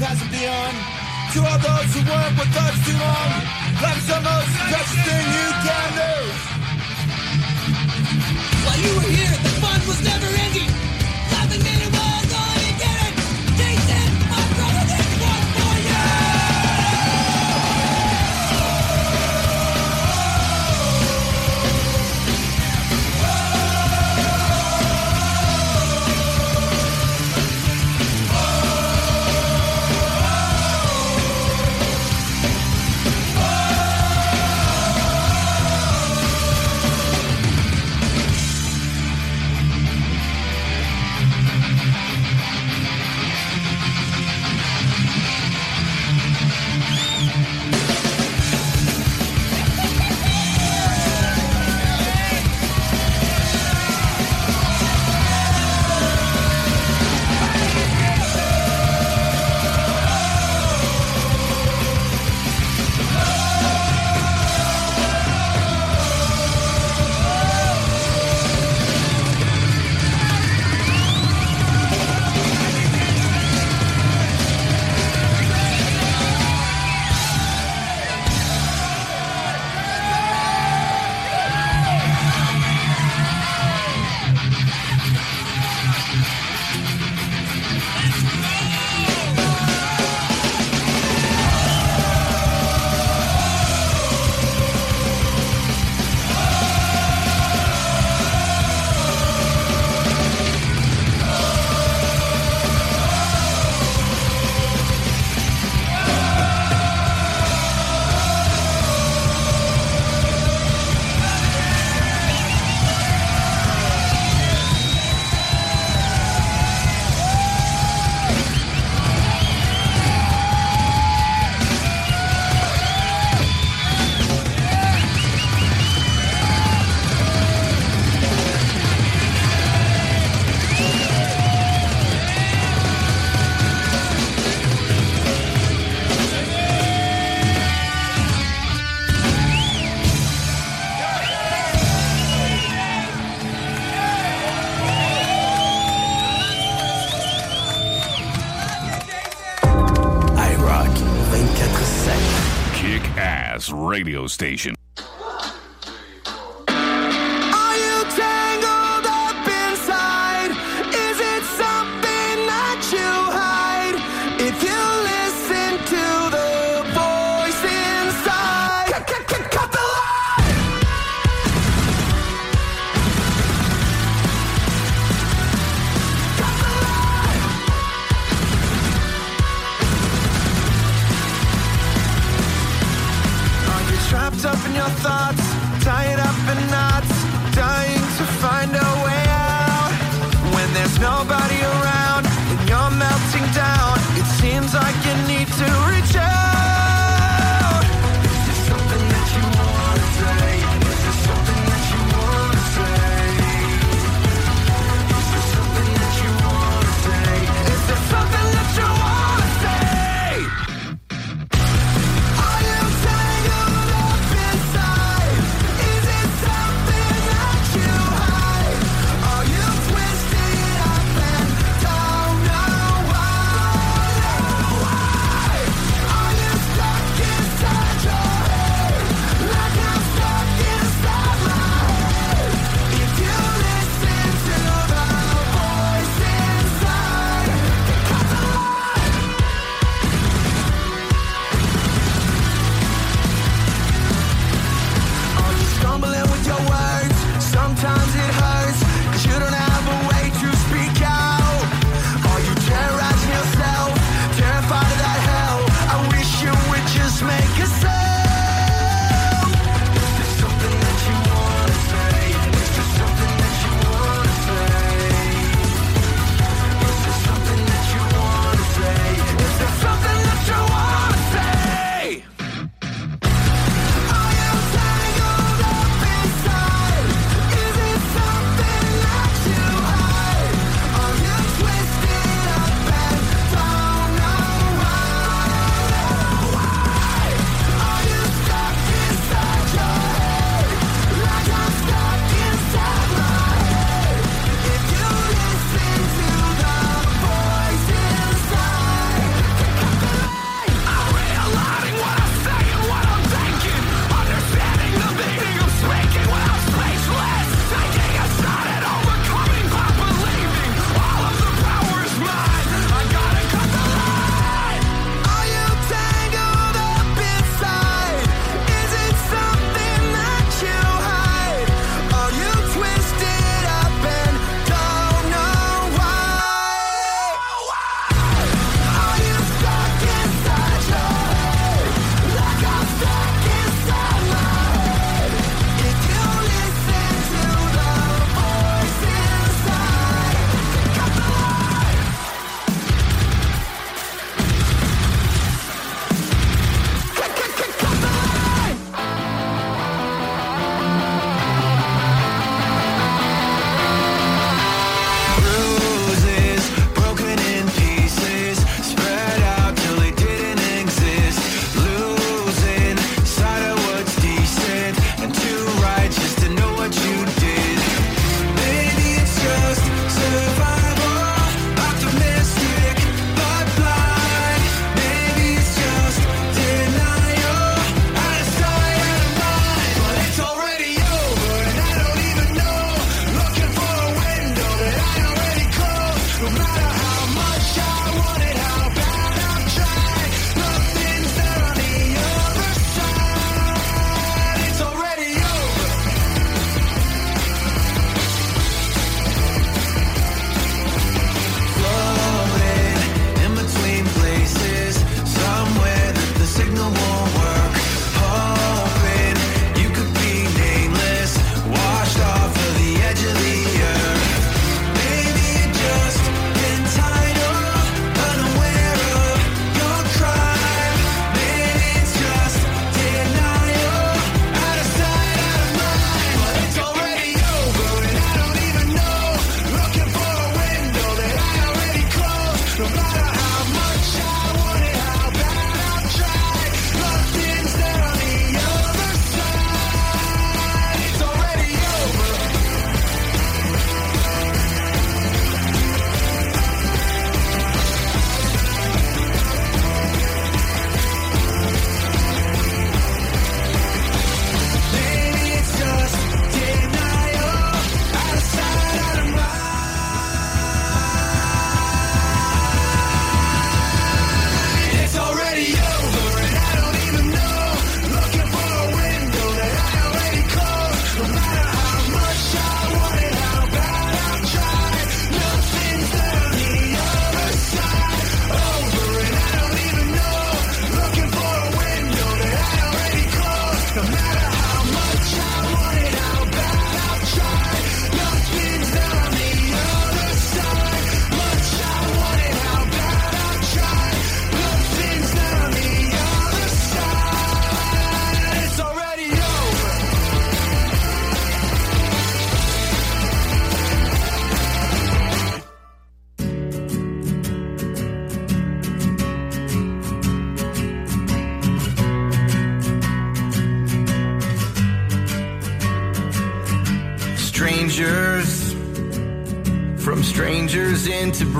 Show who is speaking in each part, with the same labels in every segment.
Speaker 1: past, and beyond. To all those who weren't with us too long. Life's the most precious thing you can lose.
Speaker 2: Station.
Speaker 1: Trapped up in your thoughts, tied up in knots, dying to find a way out. When there's nobody around.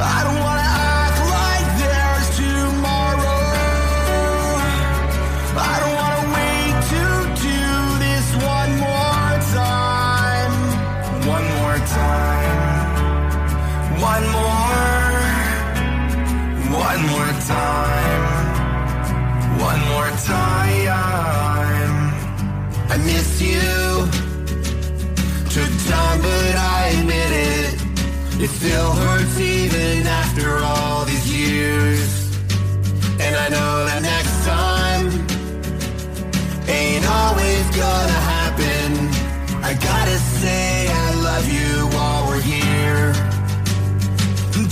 Speaker 1: I don't wanna act like there's tomorrow. I don't wanna wait to do this one more time. One more time. One more. One more time. One more time. I miss you. Took time, but I admit it. It still hurts even after all these years. And I know that next time ain't always gonna happen. I gotta say I love you while we're here.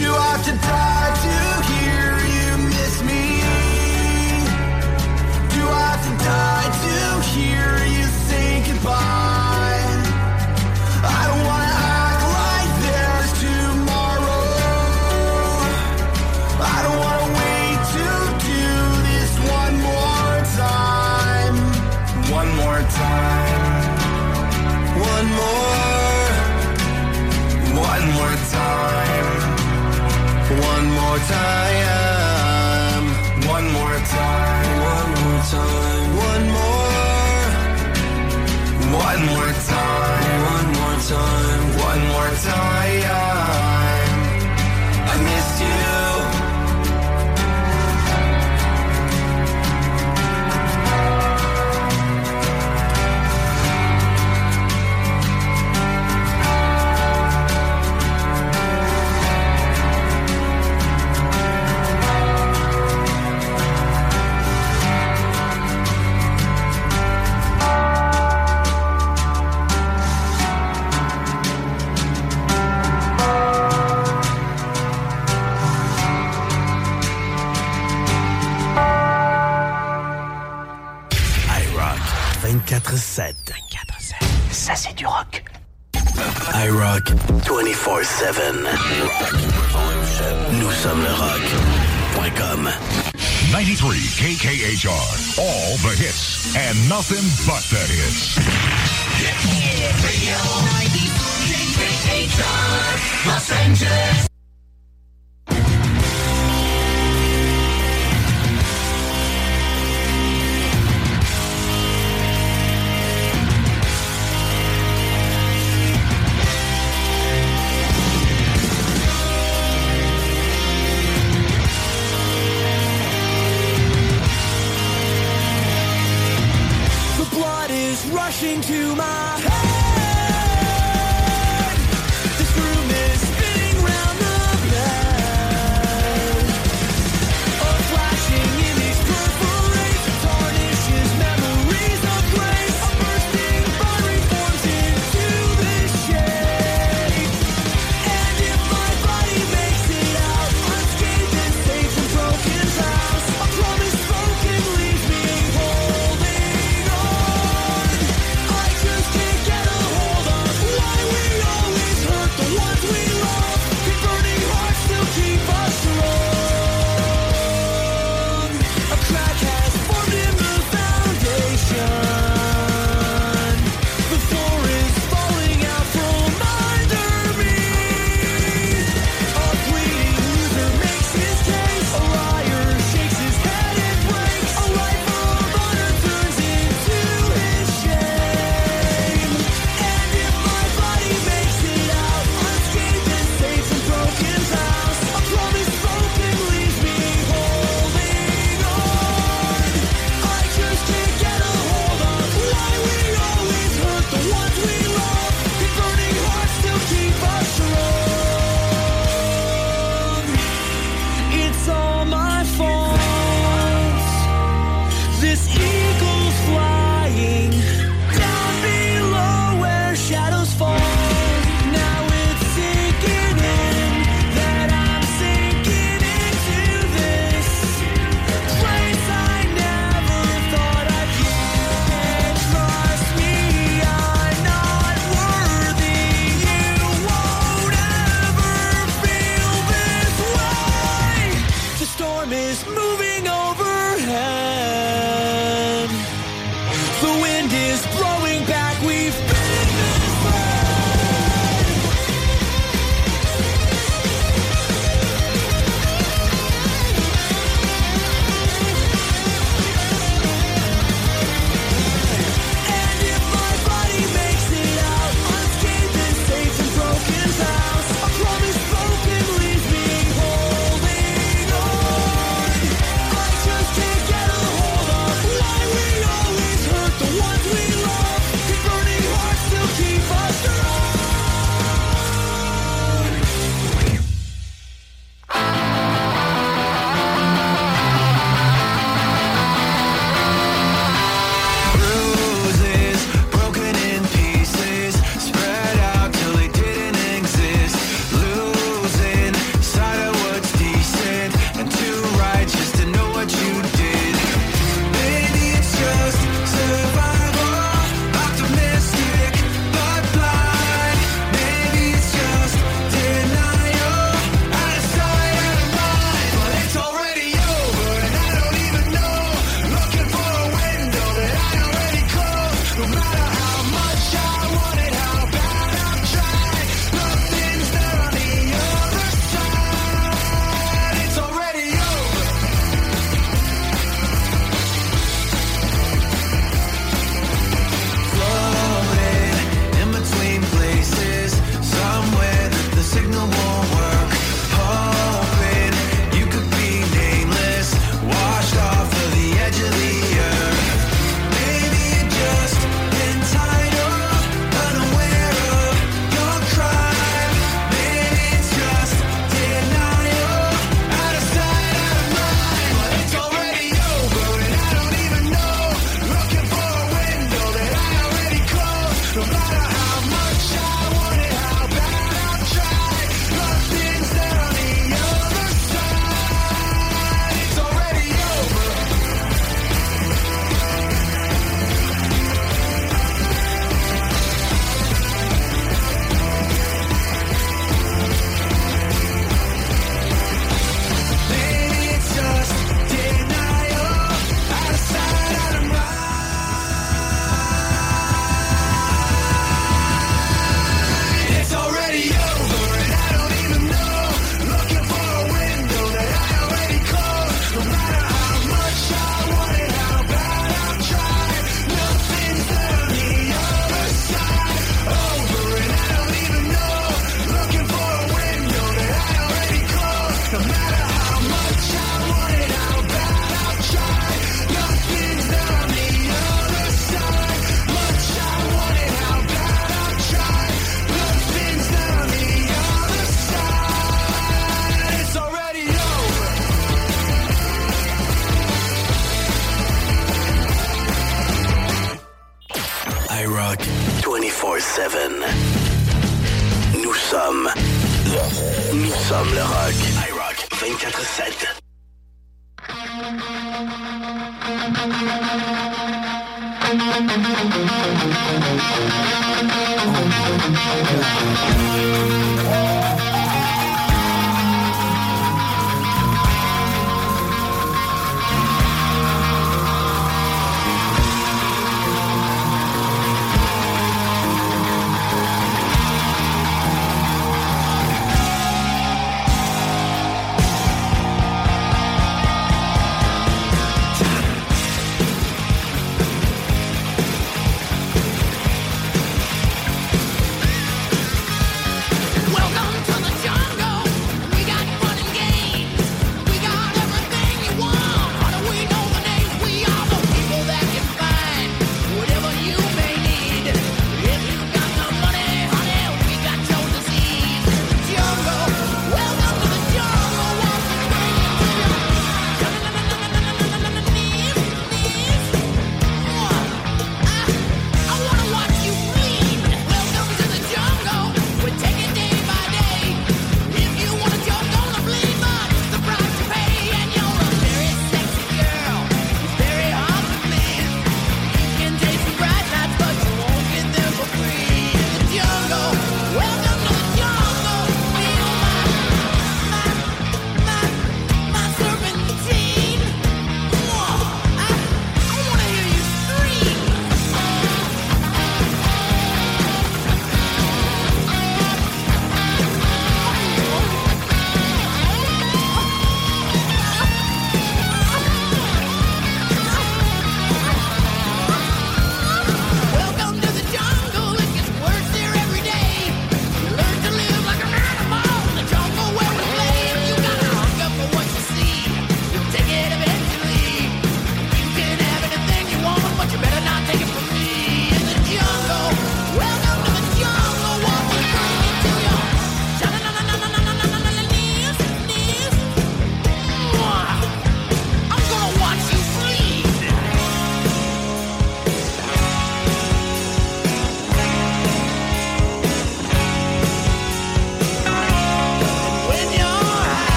Speaker 1: Do I have to die to hear you miss me? Do I have to die to
Speaker 3: iRock 24-7. Nous sommes le rock.com.
Speaker 4: 93 KKHR. All the hits and nothing but the hits.
Speaker 5: Los Angeles.
Speaker 1: The blood is rushing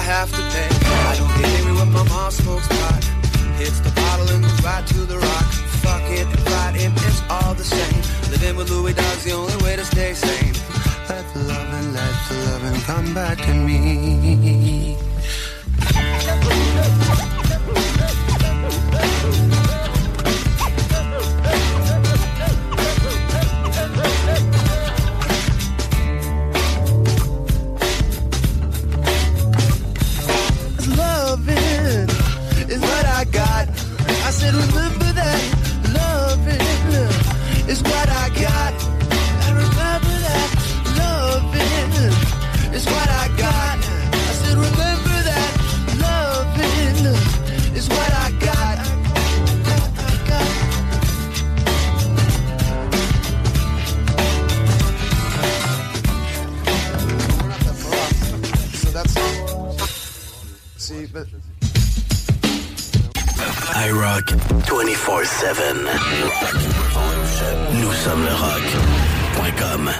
Speaker 6: I have to pay. I don't get angry when my mom smokes pot. Hits the bottle and goes right to the rock. Fuck it, fight it, it's all the same. Living with Louis Dog's the only way to stay sane. Let the loving, let the loving come back to me.
Speaker 7: 24-7. Nous sommes le rock.com.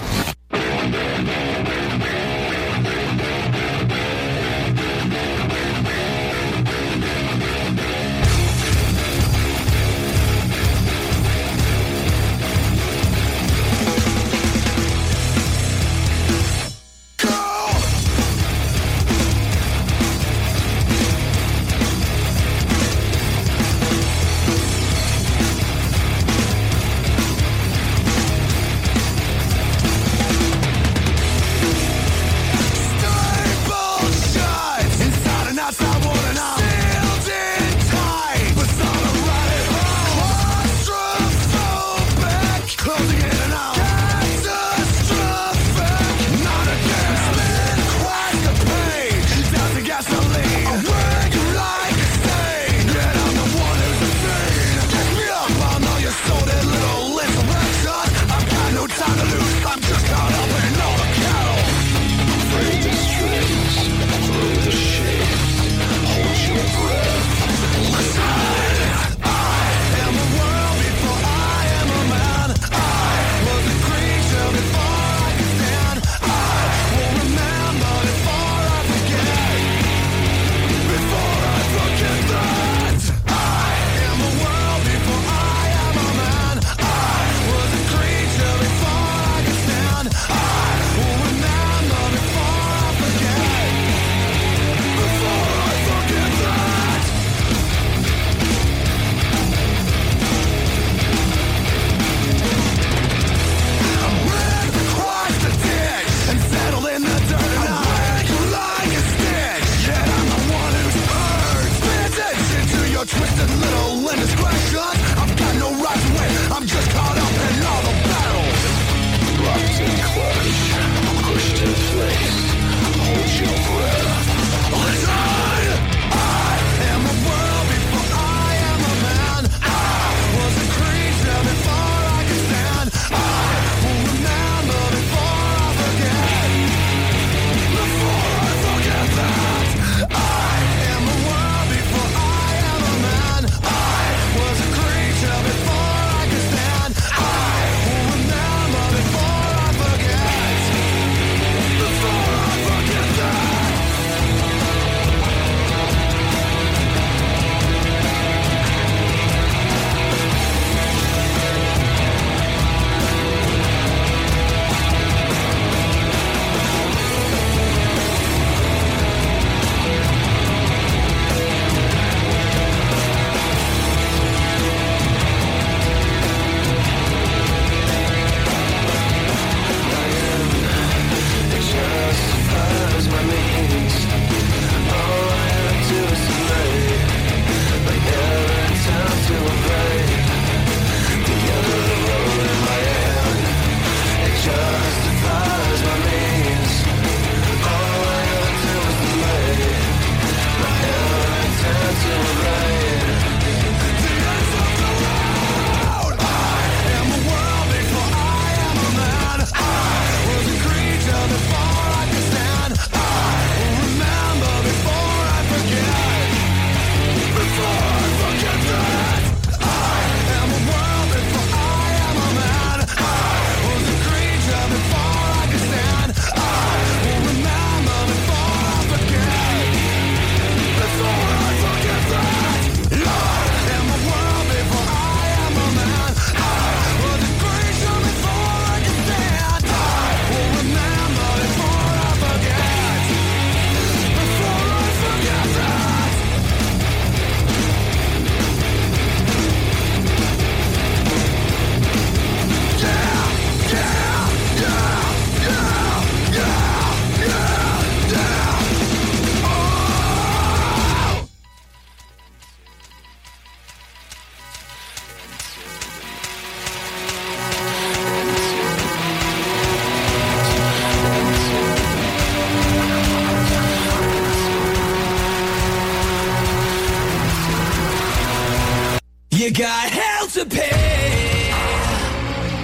Speaker 4: You got hell to pay,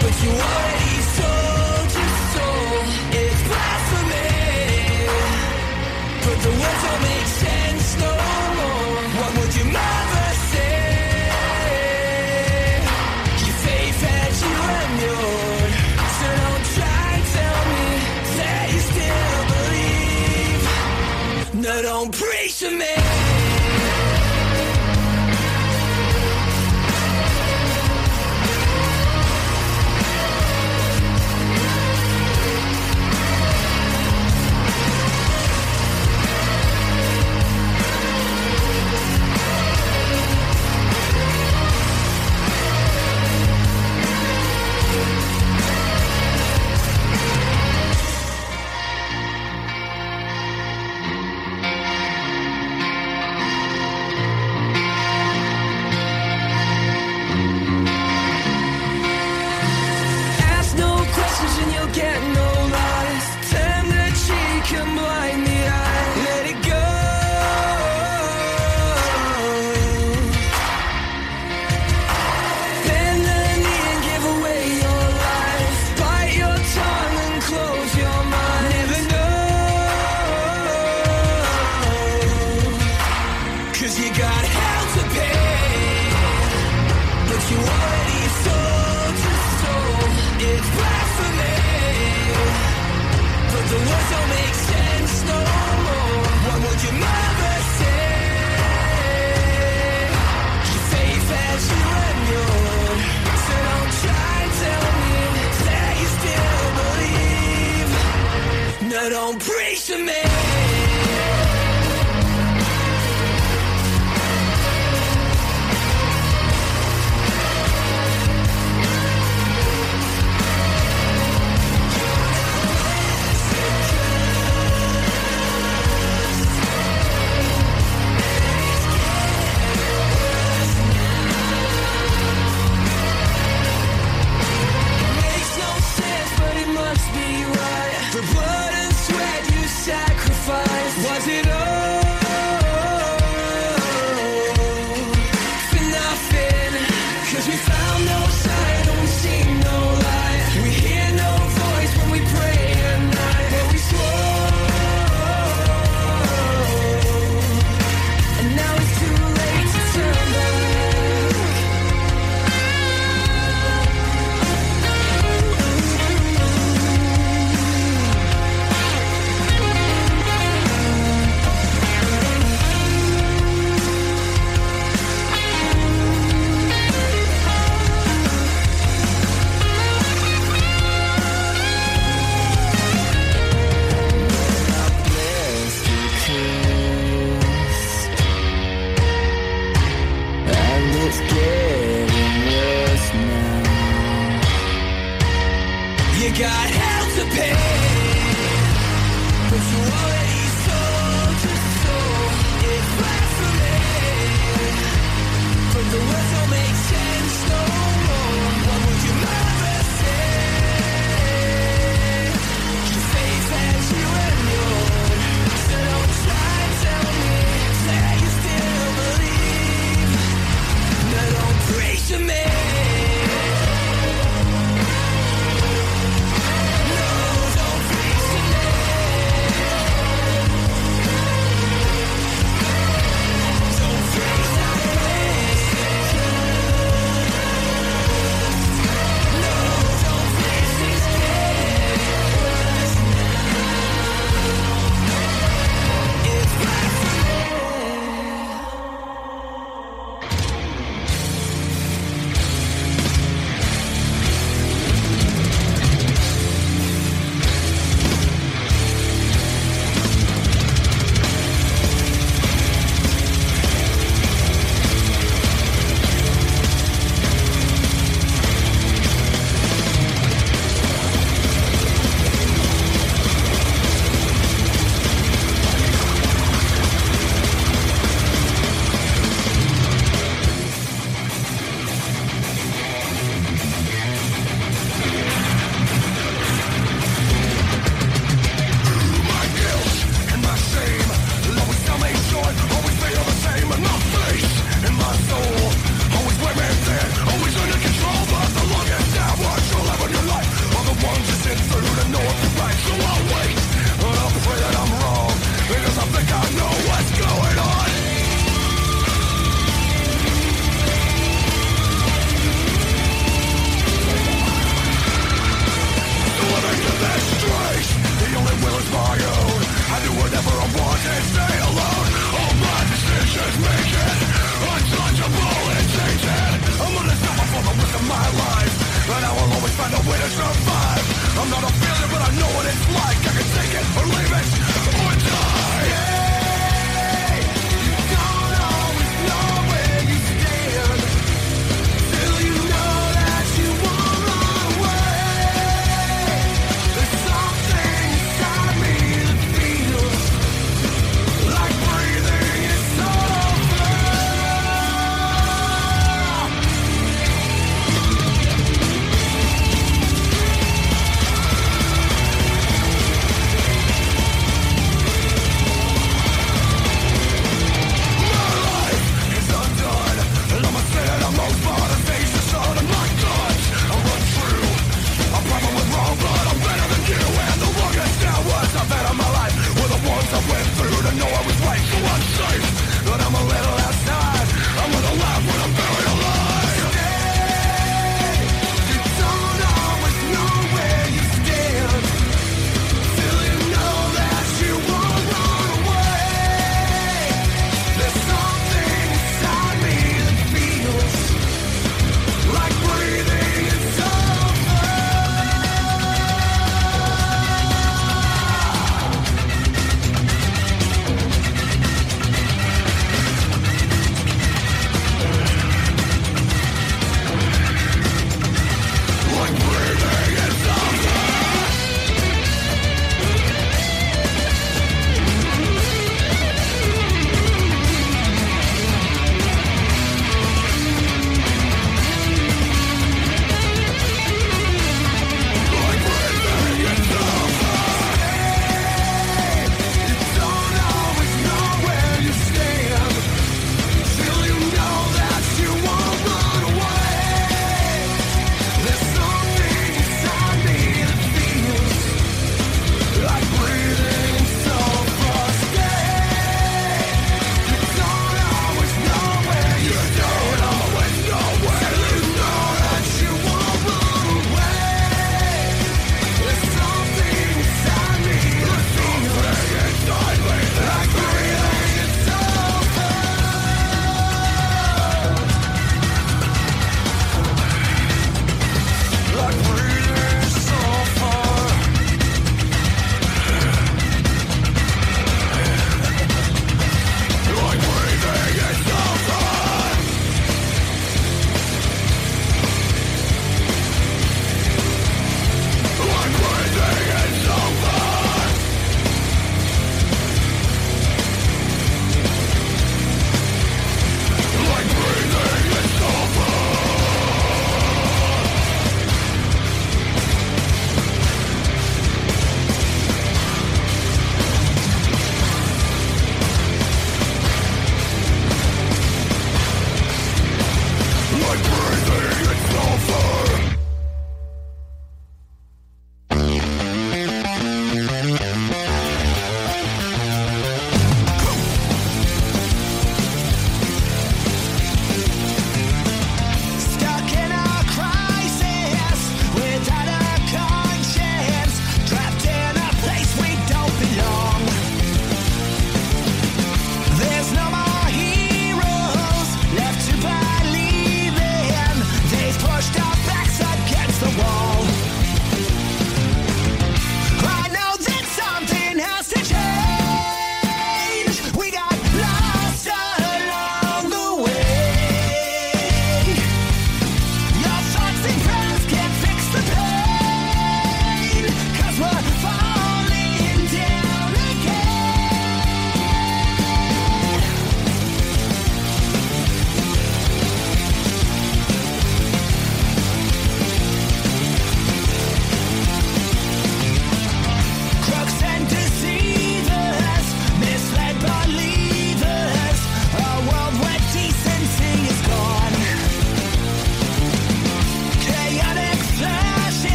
Speaker 4: but you already sold your soul. It's blasphemy, but the words don't make sense no more. What would you mother say? Your faith had you endured. So don't try and tell me that you still believe. No, don't preach to me.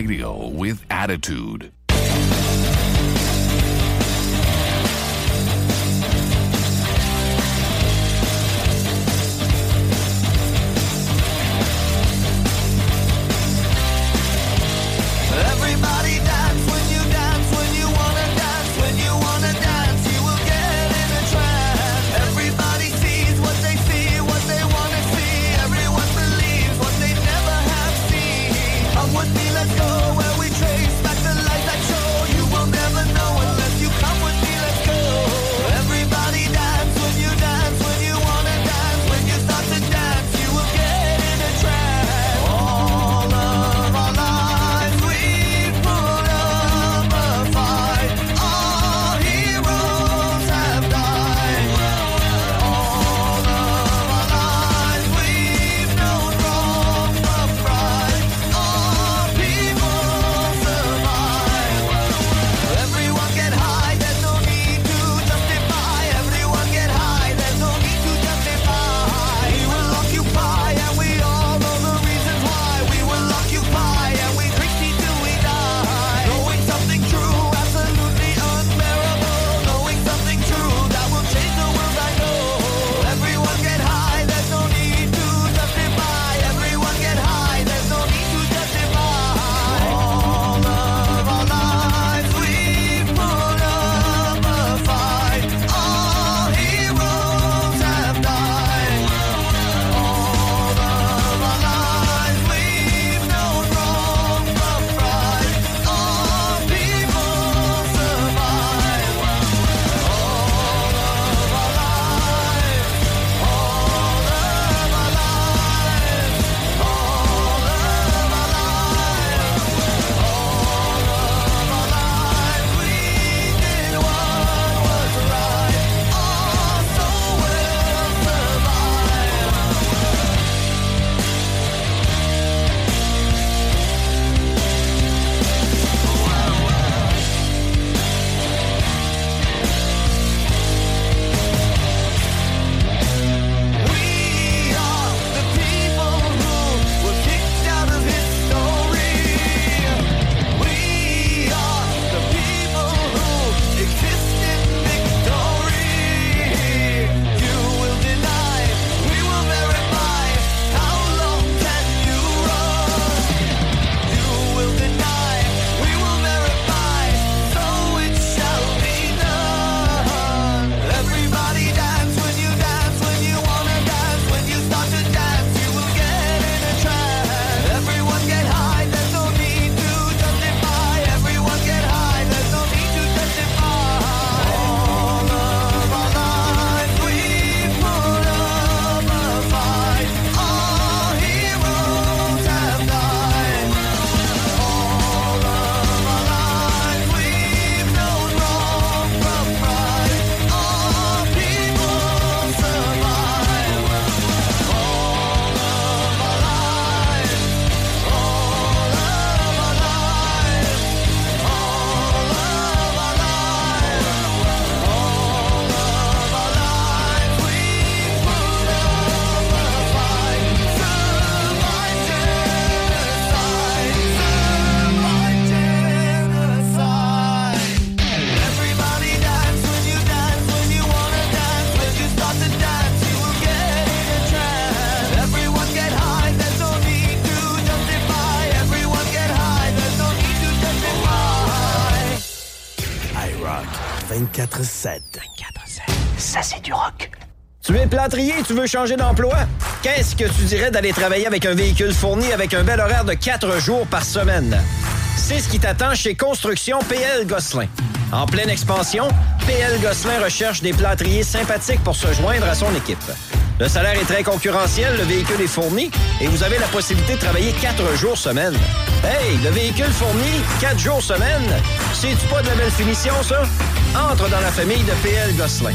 Speaker 4: Radio with attitude.
Speaker 8: plâtrier, tu veux changer d'emploi? Qu'est-ce que tu dirais d'aller travailler avec un véhicule fourni avec un bel horaire de 4 jours par semaine? C'est ce qui t'attend chez Construction PL Gosselin. En pleine expansion, PL Gosselin recherche des plâtriers sympathiques pour se joindre à son équipe. Le salaire est très concurrentiel, le véhicule est fourni et vous avez la possibilité de travailler 4 jours semaine. Hey, le véhicule fourni 4 jours semaine, c'est-tu pas de la belle finition ça? Entre dans la famille de PL Gosselin.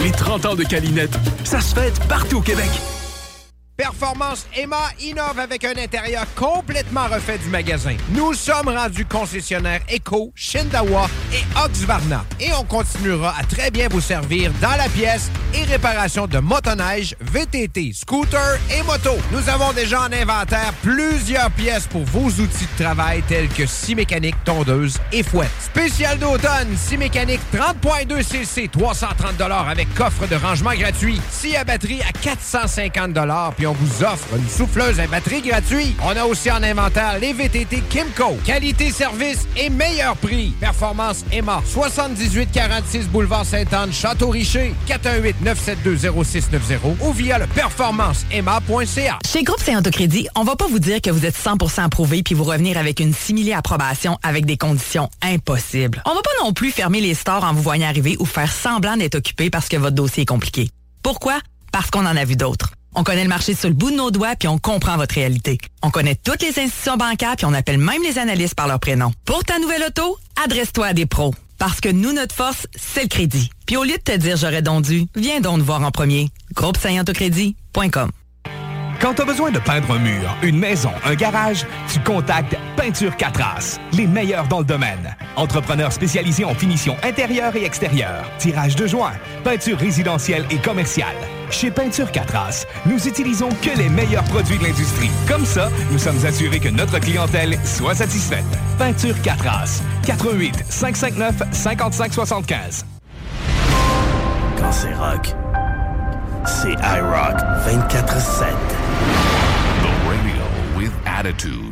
Speaker 9: Les 30 ans de Calinette, ça se fête partout au Québec.
Speaker 10: Performance Emma innove avec un intérieur complètement refait du magasin. Nous sommes rendus concessionnaires Eco, Shindawa et Oxvarna. Et on continuera à très bien vous servir dans la pièce et réparation de motoneige, VTT, scooter et moto. Nous avons déjà en inventaire plusieurs pièces pour vos outils de travail tels que scie mécanique, tondeuse et fouette. Spécial d'automne, scie mécanique 30.2 cc, 330 avec coffre de rangement gratuit. Scie à batterie à 450 puis on vous offre une souffleuse à batterie gratuite. On a aussi en inventaire les VTT Kimco. Qualité, service et meilleur prix. Performance Emma. 7846 boulevard Sainte-Anne, Château-Richer. 418-972-0690 ou via le performanceemma.ca.
Speaker 11: Chez Groupe Saint-Autocrédit, on va pas vous dire que vous êtes 100% approuvé puis vous revenir avec une simili approbation avec des conditions impossibles. On va pas non plus fermer les stores en vous voyant arriver ou faire semblant d'être occupé parce que votre dossier est compliqué. Pourquoi? Parce qu'on en a vu d'autres. On connaît le marché sur le bout de nos doigts puis on comprend votre réalité. On connaît toutes les institutions bancaires puis on appelle même les analystes par leur prénom. Pour ta nouvelle auto, adresse-toi à des pros. Parce que nous, notre force, c'est le crédit. Puis au lieu de te dire j'aurais donc dû, viens donc nous voir en premier. Groupe
Speaker 12: Quand tu as besoin de peindre un mur, une maison, un garage, tu contactes Peinture 4 As, les meilleurs dans le domaine. Entrepreneurs spécialisés en finition intérieure et extérieure, tirage de joints, peinture résidentielle et commerciale. Chez Peinture 4 As, nous utilisons que les meilleurs produits de l'industrie. Comme ça, nous sommes assurés que notre clientèle soit satisfaite. Peinture 4 As, 88 559 5575.
Speaker 3: Quand c'est rock, c'est iRock 24-7.
Speaker 4: The radio with attitude.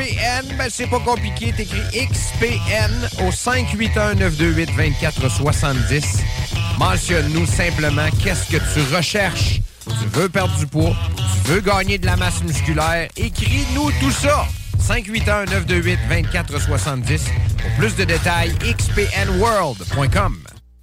Speaker 10: XPN? Ben, c'est pas compliqué. T'écris XPN au 581-928-2470. Mentionne-nous simplement qu'est-ce que tu recherches. Tu veux perdre du poids? Tu veux gagner de la masse musculaire? Écris-nous tout ça. 581-928-2470. Pour plus de détails, xpnworld.com.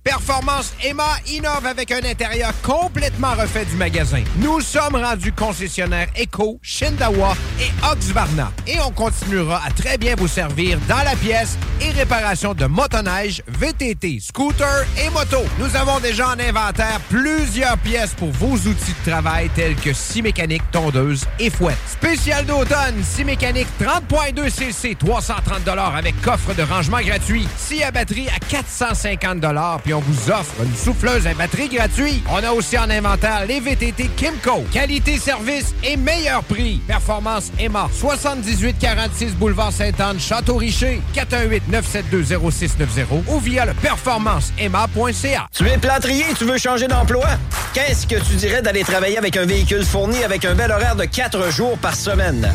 Speaker 10: Performance Emma innove avec un intérieur complètement refait du magasin. Nous sommes rendus concessionnaires Eco, Shindawa et Oxvarna. Et on continuera à très bien vous servir dans la pièce et réparation de motoneige, VTT, scooter et moto. Nous avons déjà en inventaire plusieurs pièces pour vos outils de travail tels que scie mécanique, tondeuse et fouette. Spécial d'automne, scie mécanique 30.2 cc, 330 avec coffre de rangement gratuit. Scie à batterie à 450 puis vous offre une souffleuse à batterie gratuite. On a aussi en inventaire les VTT Kimco. Qualité, service et meilleur prix. Performance Emma. 7846 Boulevard Sainte-Anne, Château-Richer. 418-972-0690 ou via le performanceemma.ca.
Speaker 8: Tu es plâtrier et tu veux changer d'emploi? Qu'est-ce que tu dirais d'aller travailler avec un véhicule fourni avec un bel horaire de 4 jours par semaine?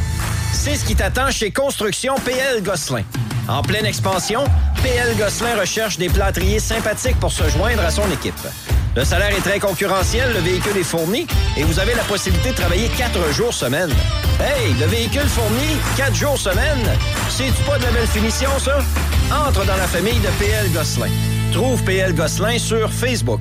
Speaker 8: C'est ce qui t'attend chez Construction PL Gosselin. En pleine expansion, PL Gosselin recherche des plâtriers sympathiques pour se joindre à son équipe. Le salaire est très concurrentiel, le véhicule est fourni et vous avez la possibilité de travailler 4 jours semaine. Hey, le véhicule fourni, 4 jours semaine, c'est-tu pas de la belle finition, ça? Entre dans la famille de PL Gosselin. Trouve PL Gosselin sur Facebook.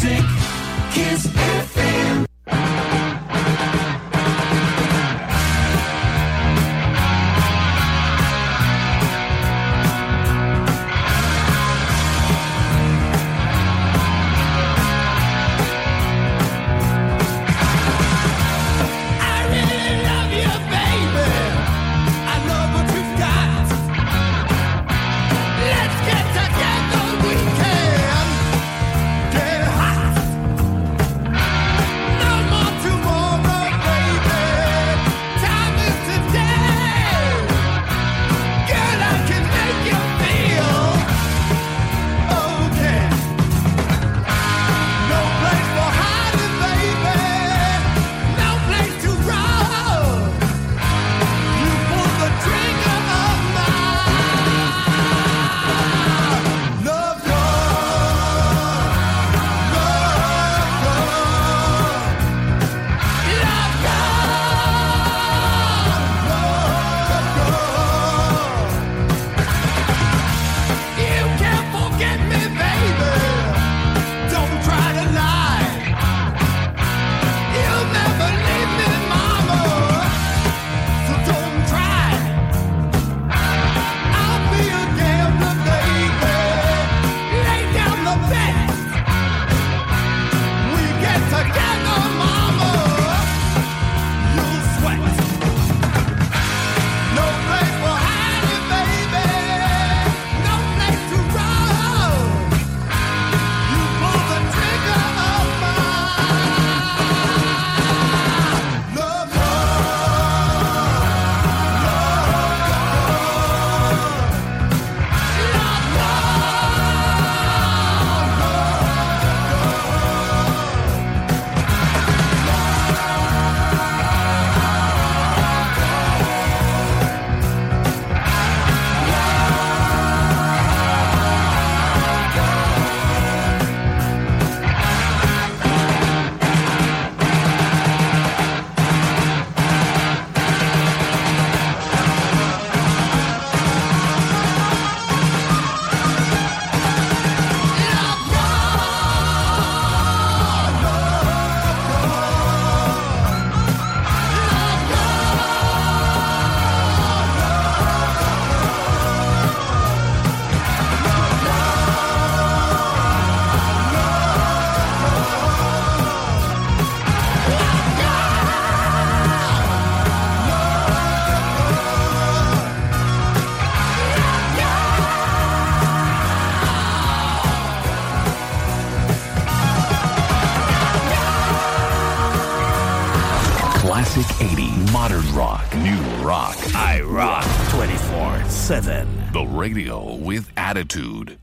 Speaker 1: music, Kiss
Speaker 4: radio with attitude.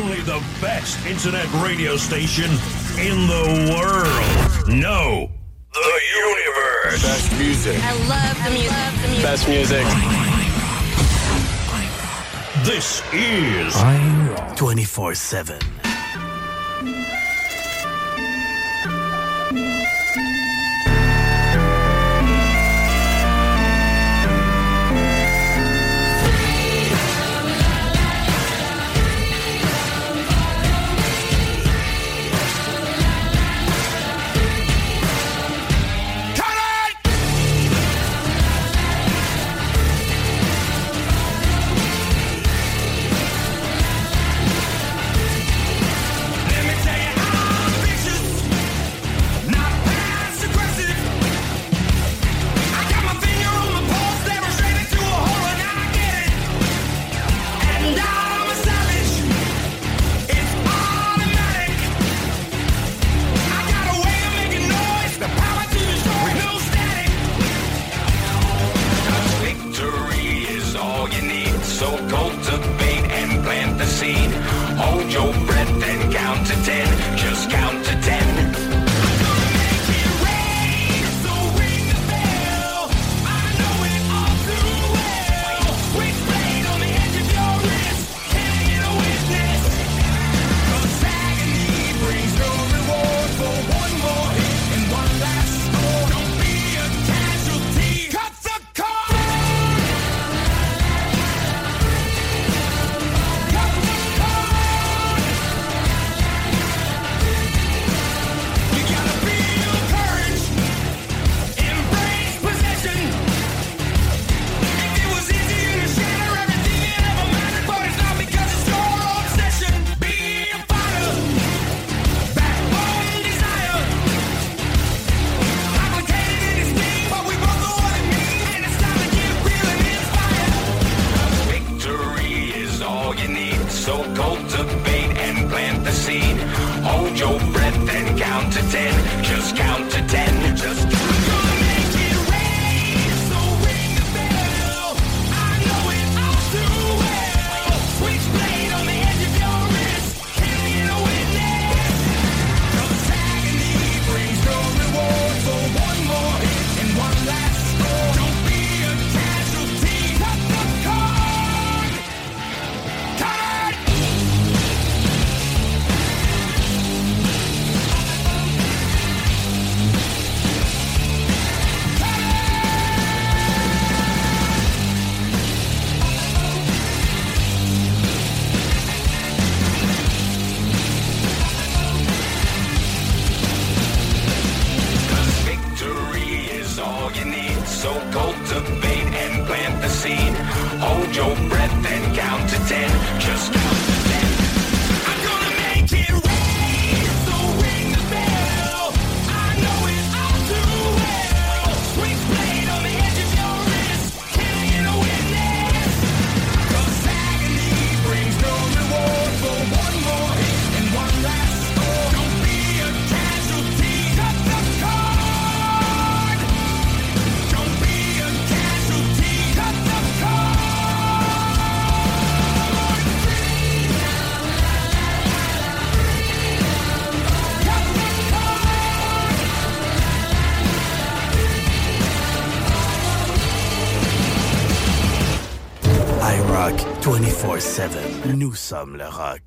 Speaker 3: only the best internet radio station in the world. No, the universe. Best music.
Speaker 13: I love the music. Love the music.
Speaker 3: Best music. This is
Speaker 14: 24 7. nous sommes le rock.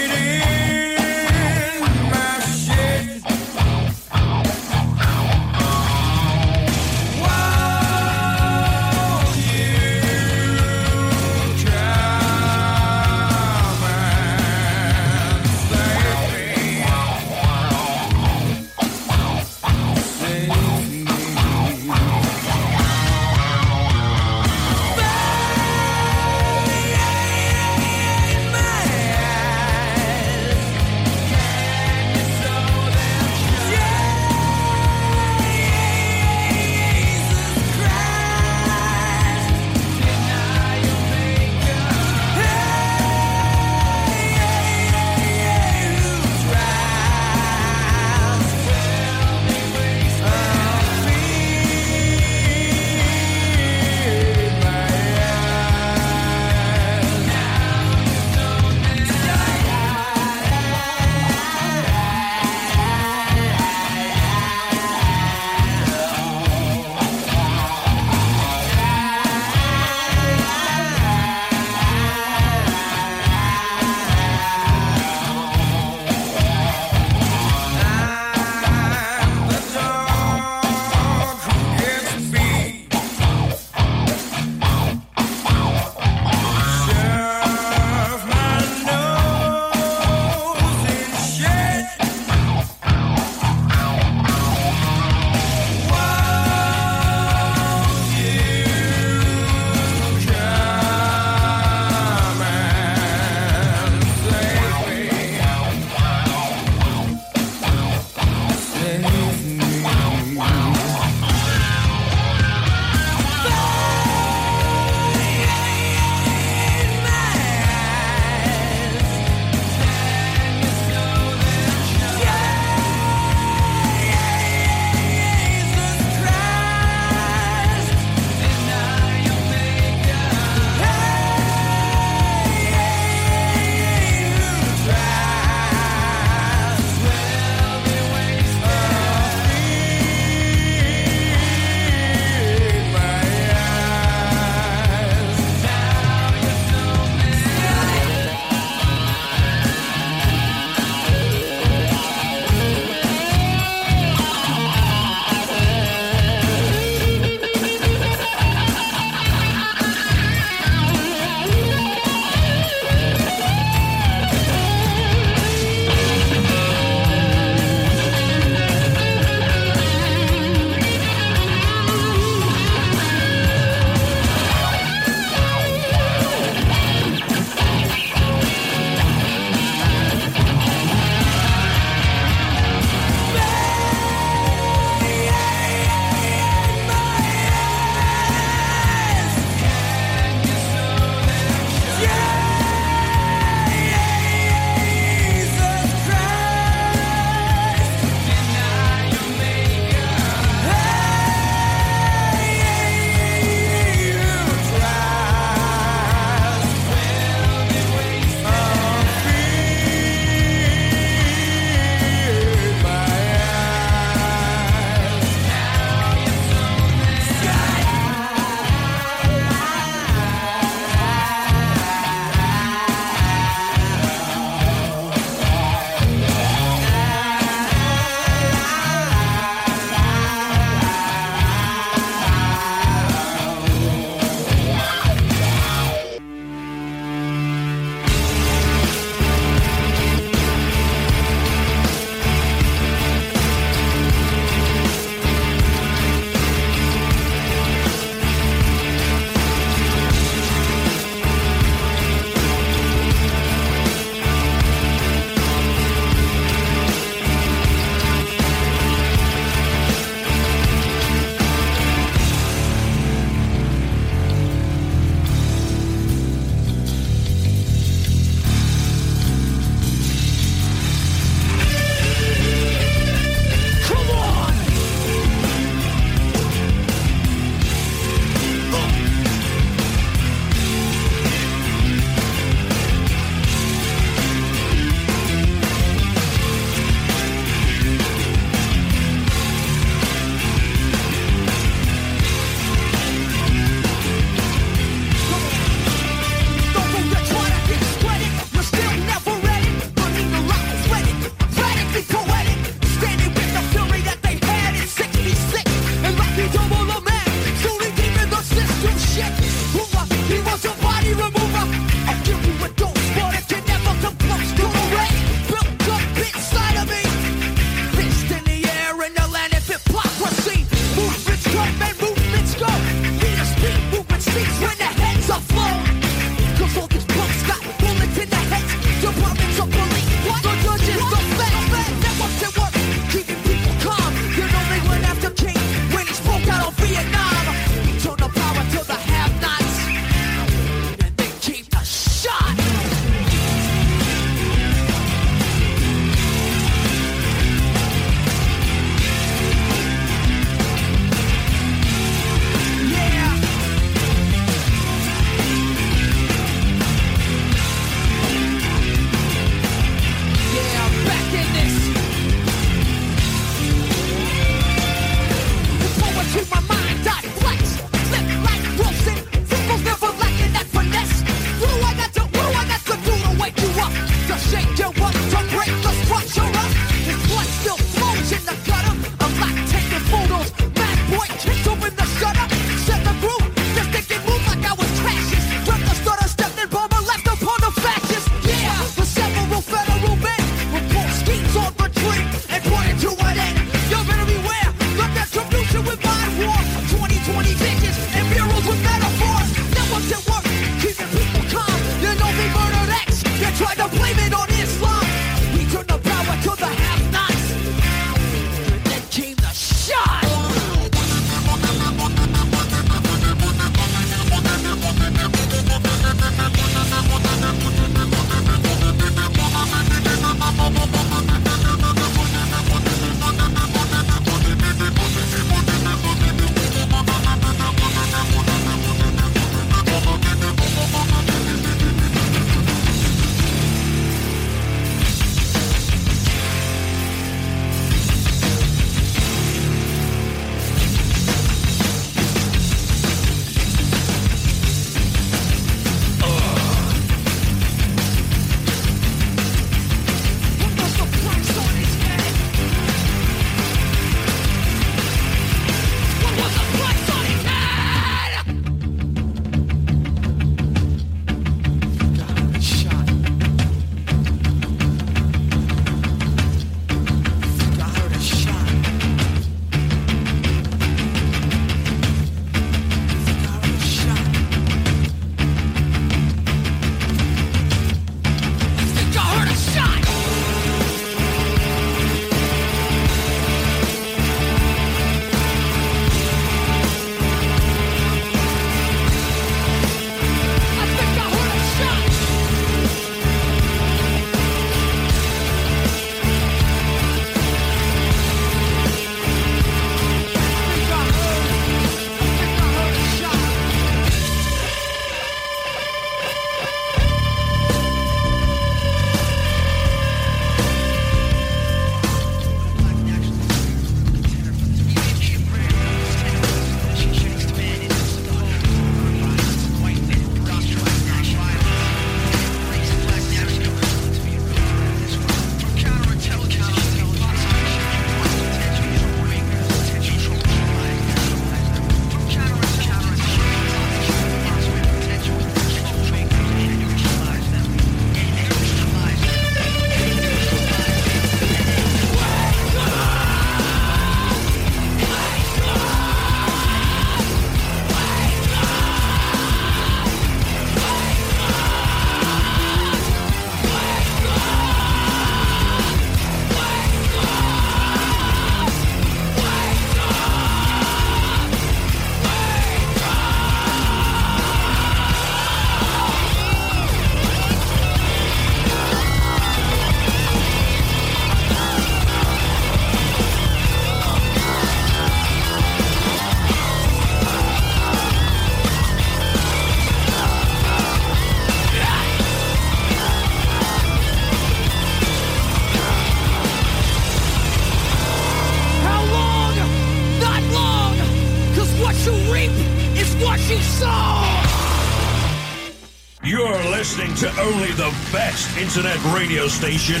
Speaker 3: Only the best internet radio station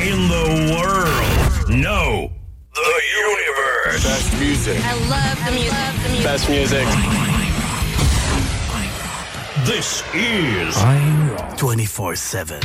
Speaker 3: in the world. No, the universe. Best music.
Speaker 13: I love the music. Love the music.
Speaker 3: Best music. This is
Speaker 7: 24 7.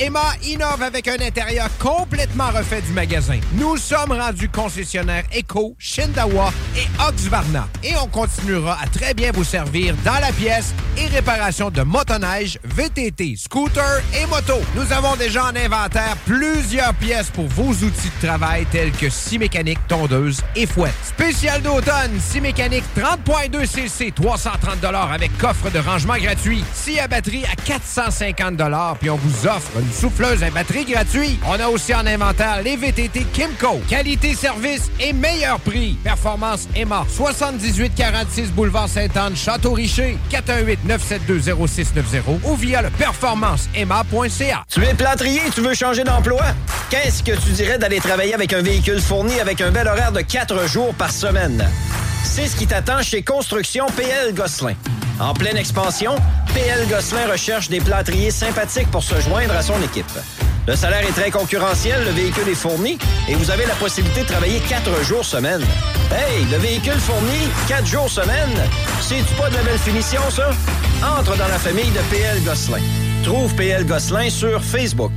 Speaker 10: Emma innove avec un intérieur complètement refait du magasin. Nous sommes rendus concessionnaires Eco, Shindawa et Oxvarna. Et on continuera à très bien vous servir dans la pièce et réparation de motoneige, VTT, scooter et moto. Nous avons déjà en inventaire plusieurs pièces pour vos outils de travail tels que scie mécanique, tondeuse et fouette. Spécial d'automne, scie mécanique 30.2 cc, 330 avec coffre de rangement gratuit. Scie à batterie à 450 puis on vous offre une souffleuse à batterie gratuite. On a aussi en inventaire les VTT Kimco. Qualité, service et meilleur prix. Performance Emma, 7846 boulevard Sainte-Anne, Château-Richer, 418-972-0690 ou via le performanceemma.ca.
Speaker 8: Tu es plâtrier tu veux changer d'emploi? Qu'est-ce que tu dirais d'aller travailler avec un véhicule fourni avec un bel horaire de 4 jours par semaine? C'est ce qui t'attend chez Construction PL Gosselin. En pleine expansion, PL Gosselin recherche des plâtriers sympathiques pour se joindre à son équipe. Le salaire est très concurrentiel, le véhicule est fourni et vous avez la possibilité de travailler quatre jours semaine. Hey, le véhicule fourni, quatre jours semaine, c'est-tu pas de la belle finition, ça? Entre dans la famille de PL Gosselin. Trouve PL Gosselin sur Facebook.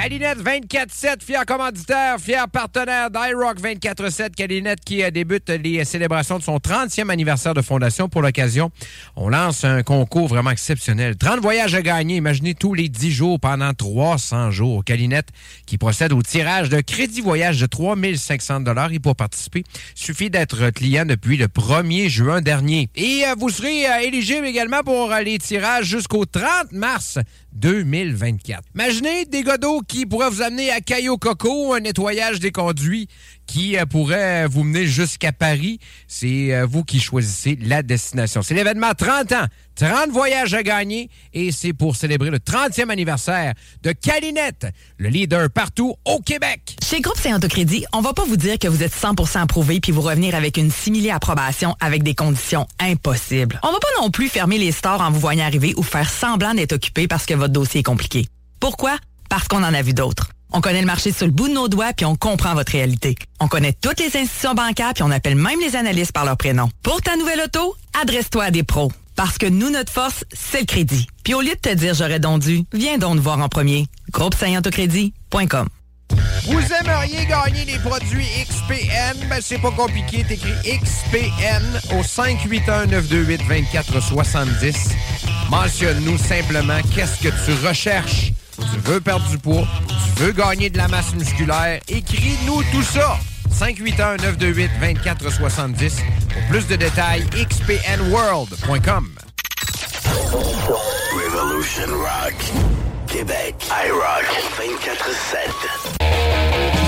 Speaker 10: Calinette 24-7, fier commanditaire, fier partenaire d'iRock 24-7. Calinette qui euh, débute les célébrations de son 30e anniversaire de fondation. Pour l'occasion, on lance un concours vraiment exceptionnel. 30 voyages à gagner, imaginez tous les 10 jours pendant 300 jours. Calinette qui procède au tirage de crédit voyage de 3500 Et pour participer, suffit d'être client depuis le 1er juin dernier. Et euh, vous serez euh, éligible également pour les tirages jusqu'au 30 mars 2024. Imaginez des godots qui pourraient vous amener à Cayo Coco, un nettoyage des conduits qui euh, pourrait vous mener jusqu'à Paris. C'est euh, vous qui choisissez la destination. C'est l'événement 30 ans, 30 voyages à gagner et c'est pour célébrer le 30e anniversaire de Calinette, le leader partout au Québec.
Speaker 11: Chez Groupe Saint Autocrédit, on va pas vous dire que vous êtes 100% approuvé puis vous revenir avec une simili approbation avec des conditions impossibles. On va pas non plus fermer les stores en vous voyant arriver ou faire semblant d'être occupé parce que votre dossier est compliqué. Pourquoi? Parce qu'on en a vu d'autres. On connaît le marché sur le bout de nos doigts puis on comprend votre réalité. On connaît toutes les institutions bancaires puis on appelle même les analystes par leur prénom. Pour ta nouvelle auto, adresse-toi à des pros. Parce que nous, notre force, c'est le crédit. Puis au lieu de te dire j'aurais donc dû, viens donc nous voir en premier. Groupe Autocrédit.com.
Speaker 10: Vous aimeriez gagner les produits XPN? Ben, c'est pas compliqué. T'écris XPN au 581-928-2470. Mentionne-nous simplement qu'est-ce que tu recherches. Tu veux perdre du poids, tu veux gagner de la masse musculaire. Écris-nous tout ça. 581-928-2470. Pour plus de détails, xpnworld.com.
Speaker 4: Revolution Rock. Québec. iRock 24-7.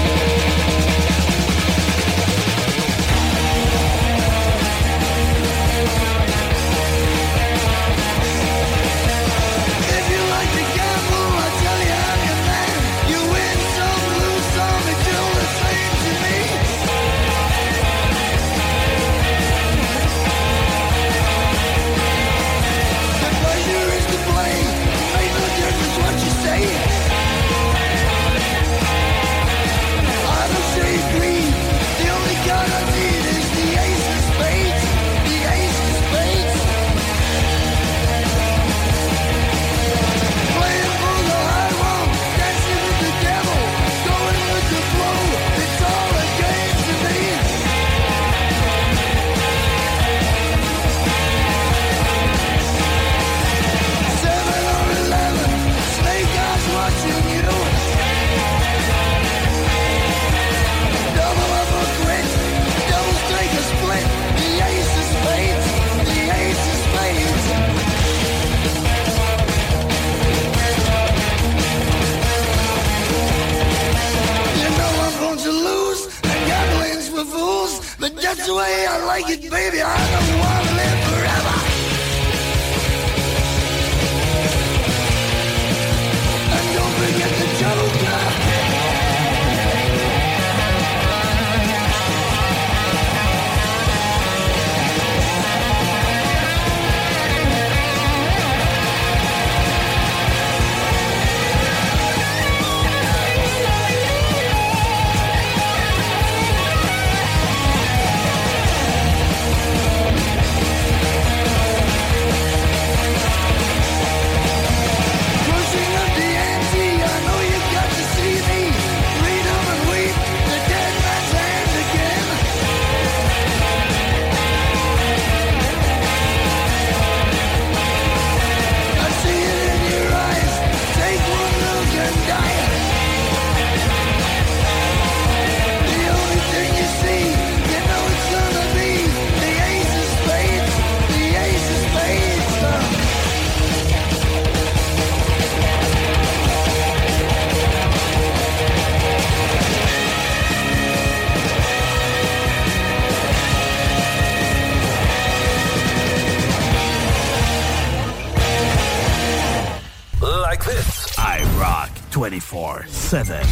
Speaker 4: 7.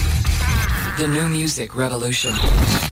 Speaker 15: The new music revolution.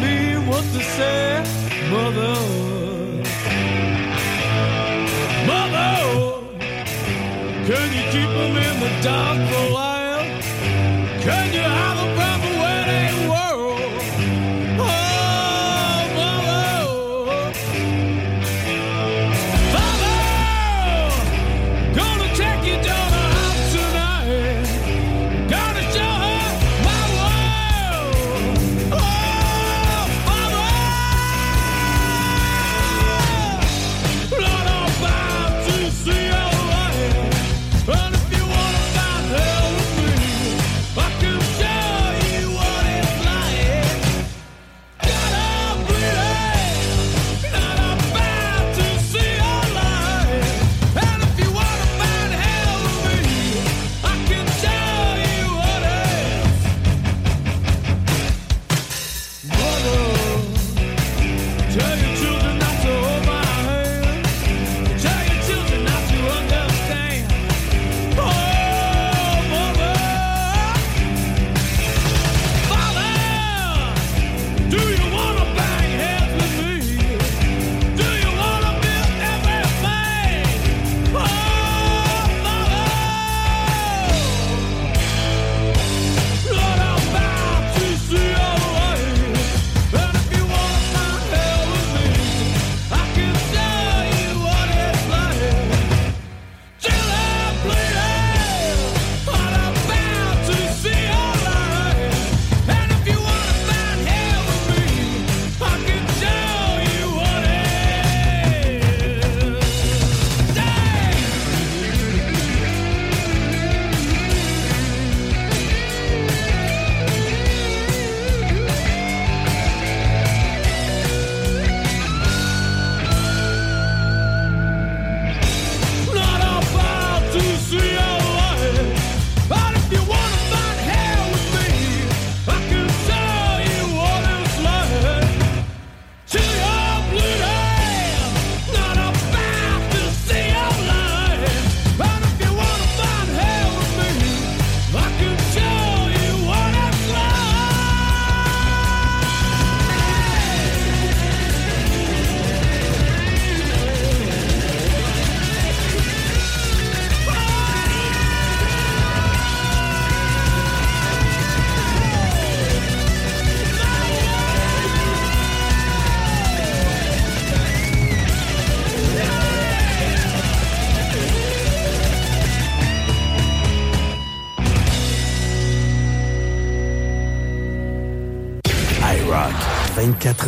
Speaker 7: me what to say, mother.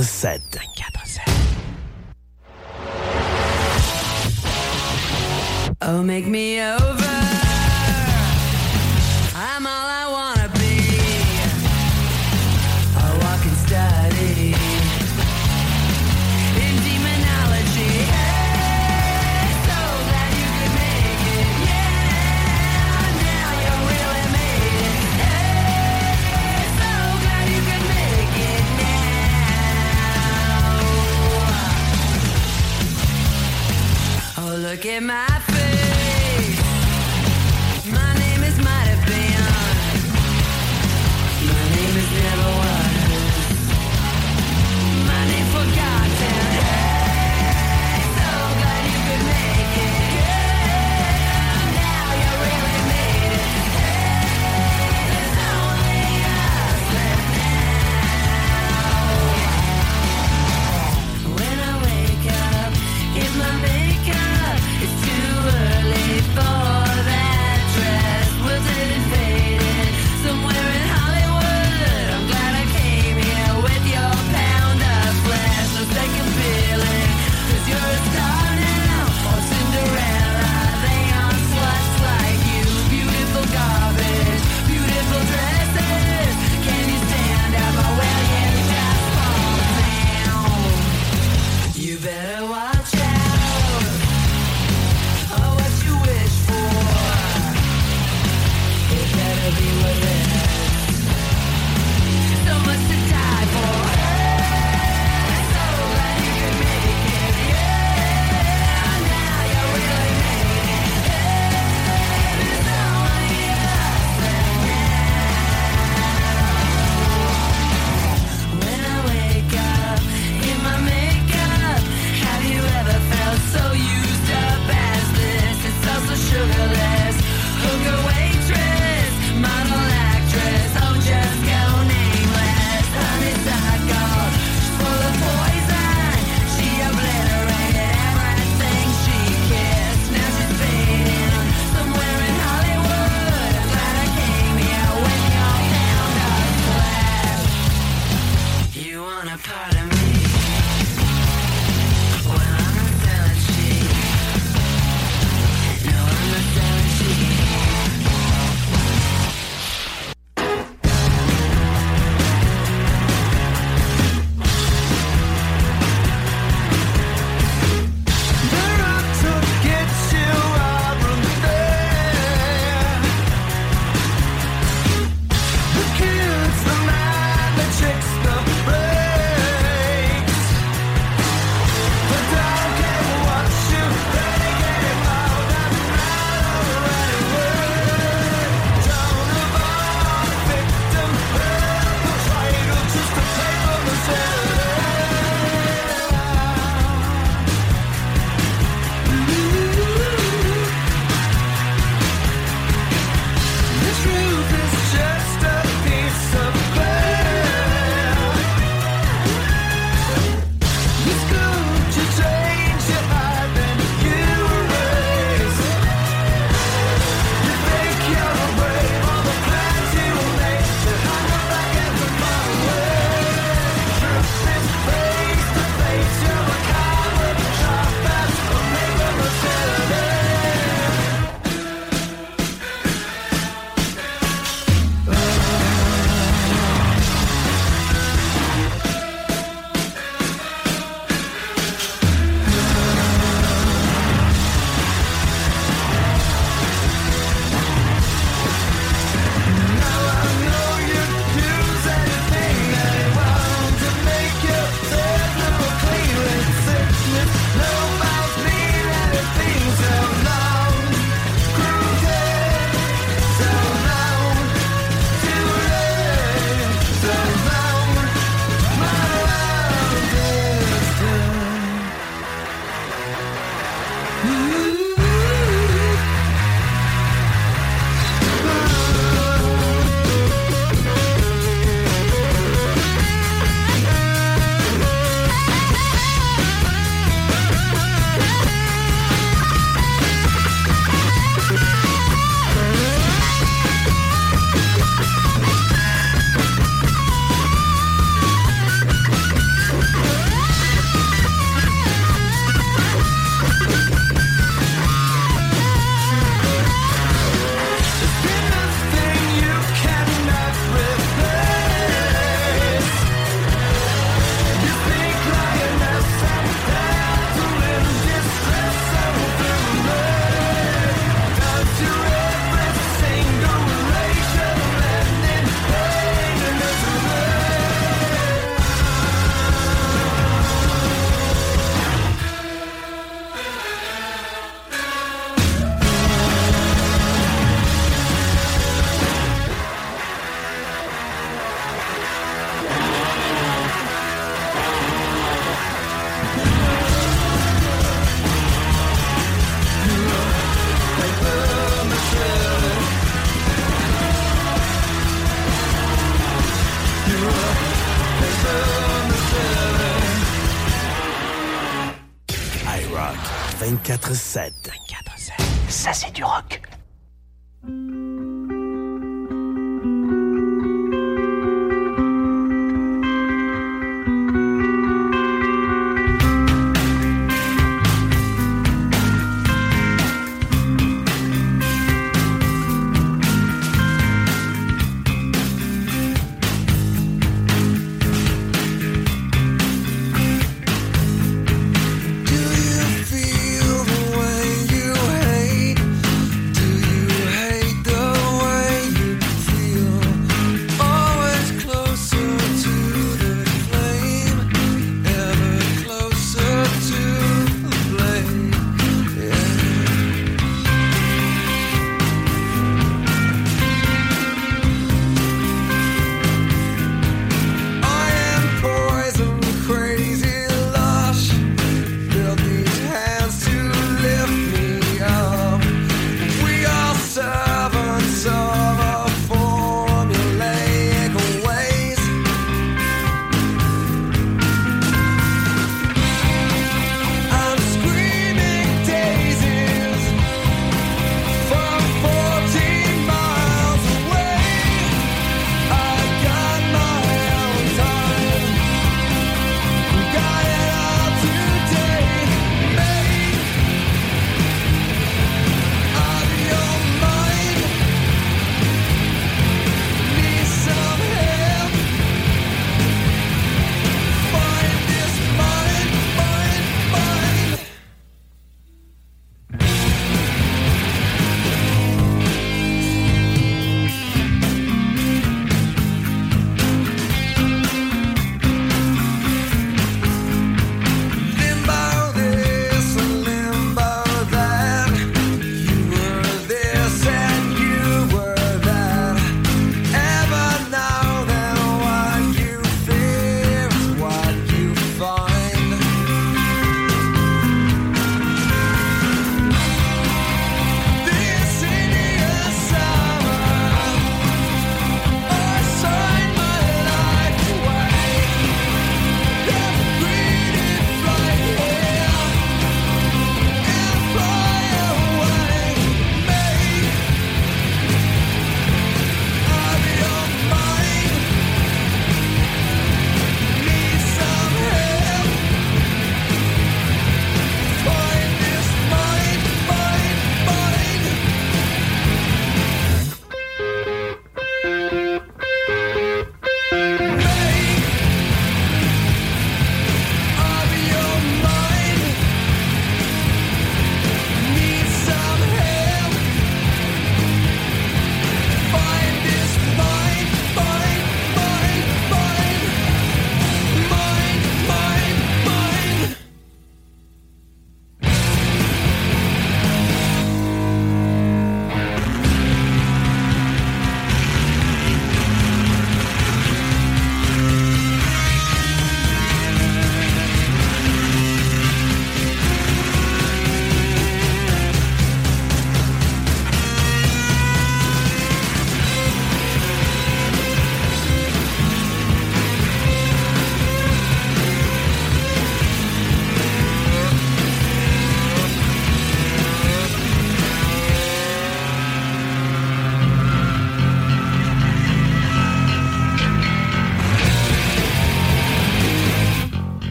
Speaker 4: 24-7.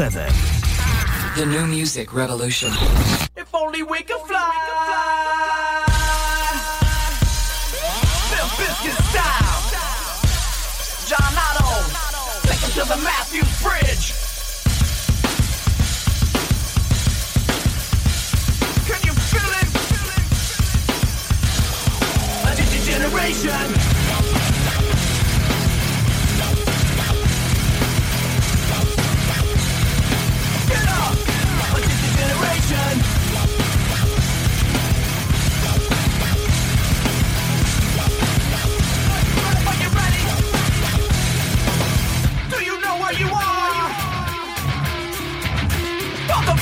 Speaker 7: 7.
Speaker 15: The new music revolution.
Speaker 16: If only we could fly. Bill Biscuit style. John Otto. Take him to the Matthews Bridge. Can you feel it?
Speaker 7: A generation.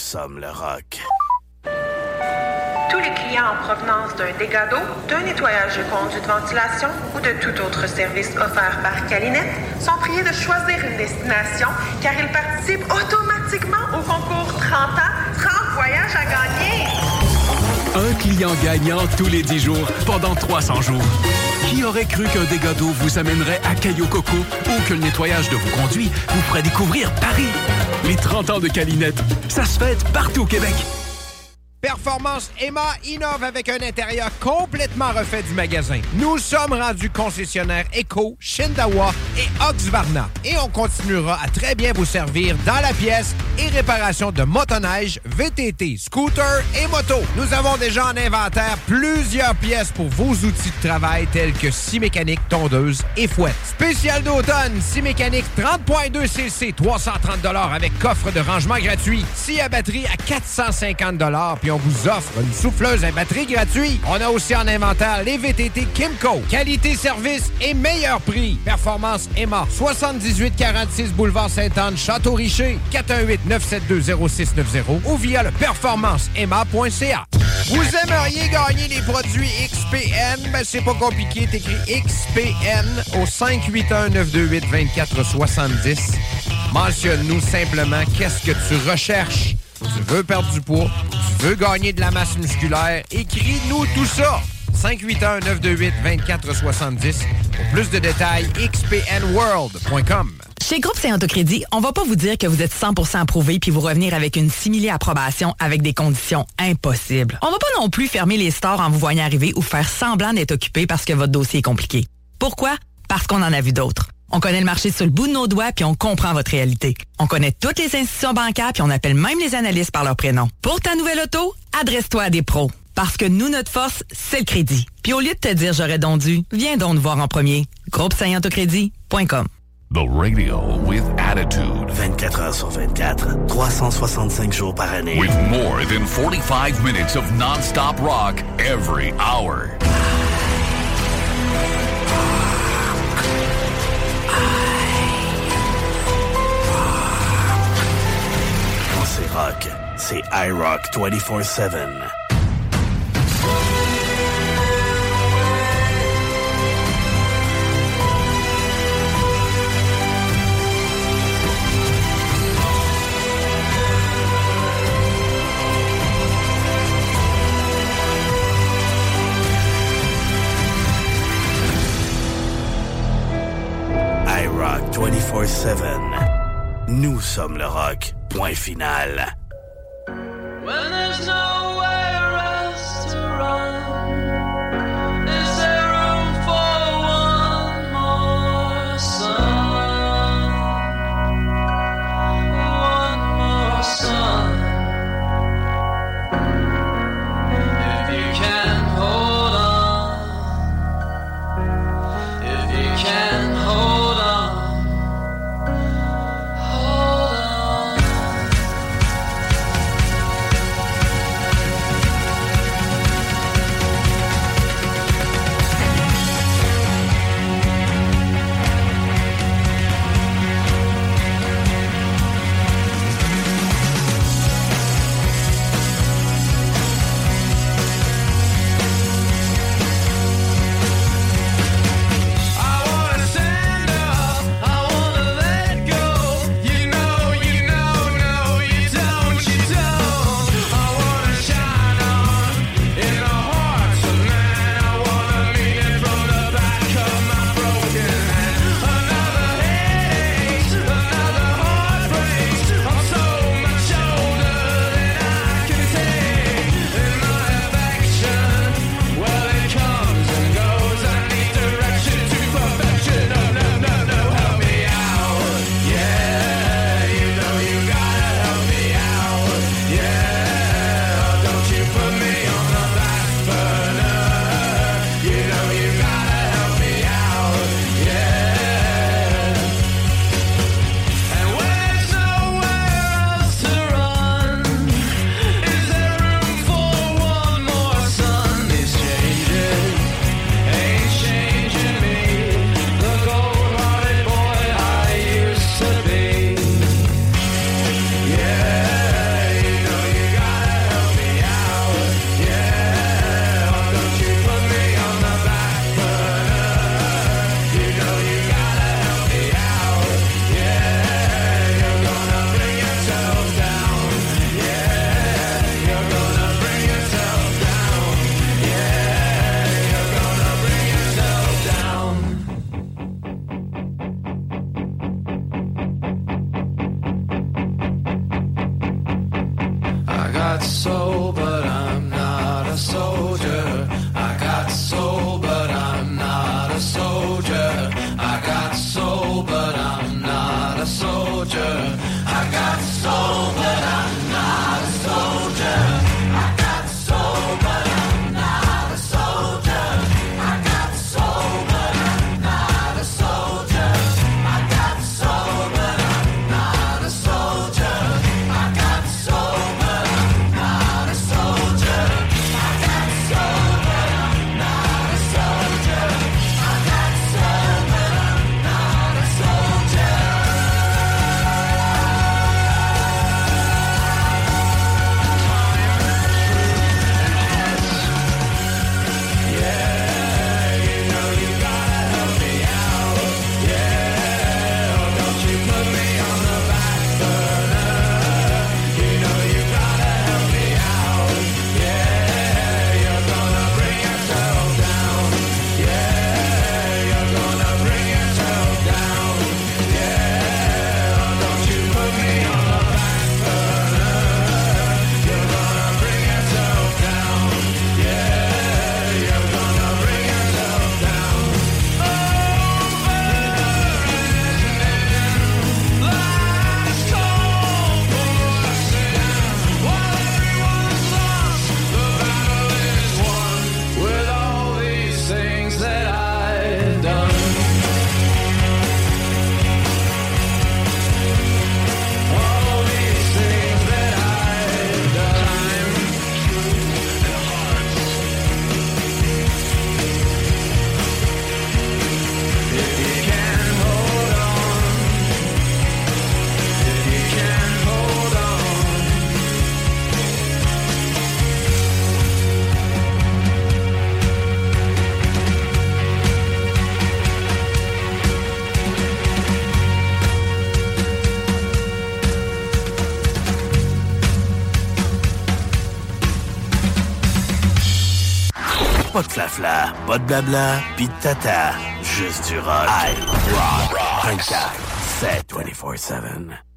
Speaker 17: sommes le
Speaker 7: rock.
Speaker 18: Tous les clients en provenance d'un dégât d'eau, d'un nettoyage de conduits de ventilation ou de tout autre service offert par Calinette sont priés de choisir une destination car ils participent automatiquement au concours 30 ans, 30 voyages à gagner.
Speaker 9: Un client gagnant tous les 10 jours pendant 300 jours. Qui aurait cru qu'un dégât d'eau vous amènerait à Caillou Coco ou que le nettoyage de vos conduits vous ferait découvrir Paris? Les 30 ans de Calinette, ça se fête partout au Québec.
Speaker 10: Performance Emma innove avec un intérieur complètement refait du magasin. Nous sommes rendus concessionnaires Eco, Shindawa et Oxvarna. Et on continuera à très bien vous servir dans la pièce et réparation de motoneige, VTT, scooter et moto. Nous avons déjà en inventaire plusieurs pièces pour vos outils de travail tels que scie mécanique, tondeuse et fouette. Spécial d'automne, scie mécanique 30.2 cc, 330 avec coffre de rangement gratuit. Scie à batterie à 450 puis on vous offre une souffleuse à batterie gratuite. On a aussi en inventaire les VTT Kimco. Qualité, service et meilleur prix. Performance Emma. 7846 Boulevard Sainte-Anne, Château-Richer. 418-972-0690 ou via le performanceemma.ca. Vous aimeriez gagner les produits XPN? Ben, c'est pas compliqué. T'écris XPN au 581-928-2470. Mentionne-nous simplement qu'est-ce que tu recherches. Tu veux perdre du poids, tu veux gagner de la masse musculaire, écris-nous tout ça. 581-928-2470. Pour plus de détails, xpnworld.com.
Speaker 11: Chez Groupe Saint-Autocrédit, on va pas vous dire que vous êtes 100% approuvé puis vous revenir avec une simili approbation avec des conditions impossibles. On va pas non plus fermer les stores en vous voyant arriver ou faire semblant d'être occupé parce que votre dossier est compliqué. Pourquoi? Parce qu'on en a vu d'autres. On connaît le marché sur le bout de nos doigts puis on comprend votre réalité. On connaît toutes les institutions bancaires puis on appelle même les analystes par leur prénom. Pour ta nouvelle auto, adresse-toi à des pros. Parce que nous, notre force, c'est le crédit. Puis au lieu de te dire j'aurais donc dû, viens donc nous voir en premier. Groupe Autocrédit.com.
Speaker 4: The radio with attitude.
Speaker 7: 24 heures sur 24, 365 jours par année.
Speaker 4: With more than 45 minutes of non-stop rock every hour.
Speaker 7: C'est rock, c'est iRock 24-7. 24-7. Nous sommes le rock. Point final.
Speaker 4: pas de flafla, pas de blabla, pis de tata. Juste du rock. I rock.
Speaker 7: 24-7. 24-7.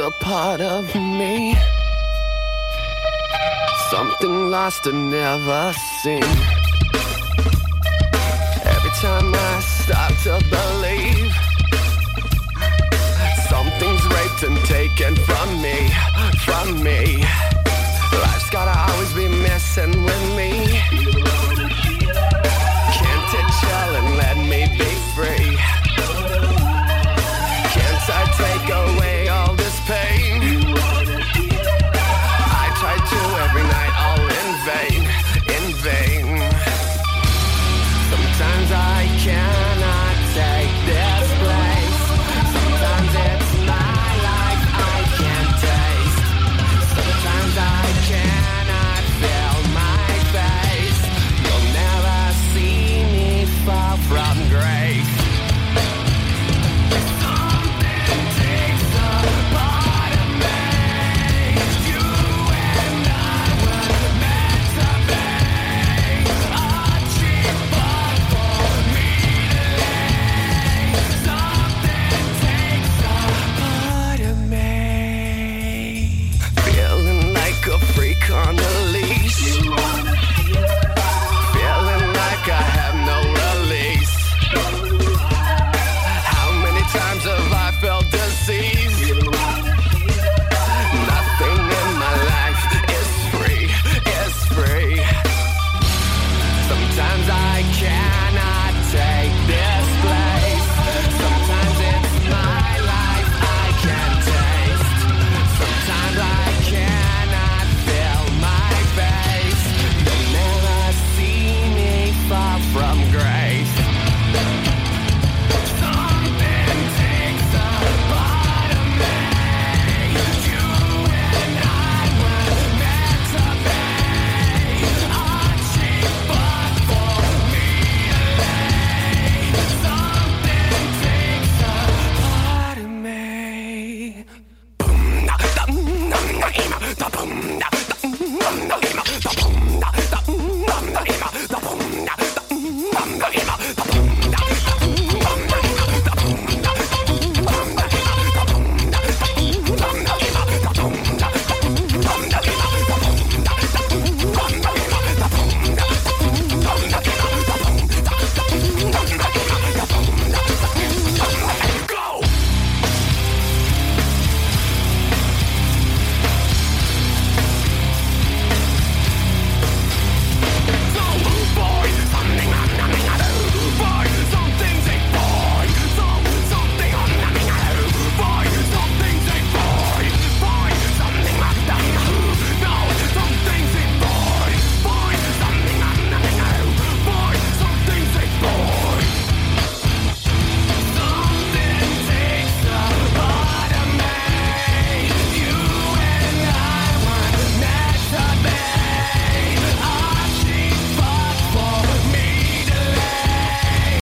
Speaker 1: A part of me. Something lost and never seen.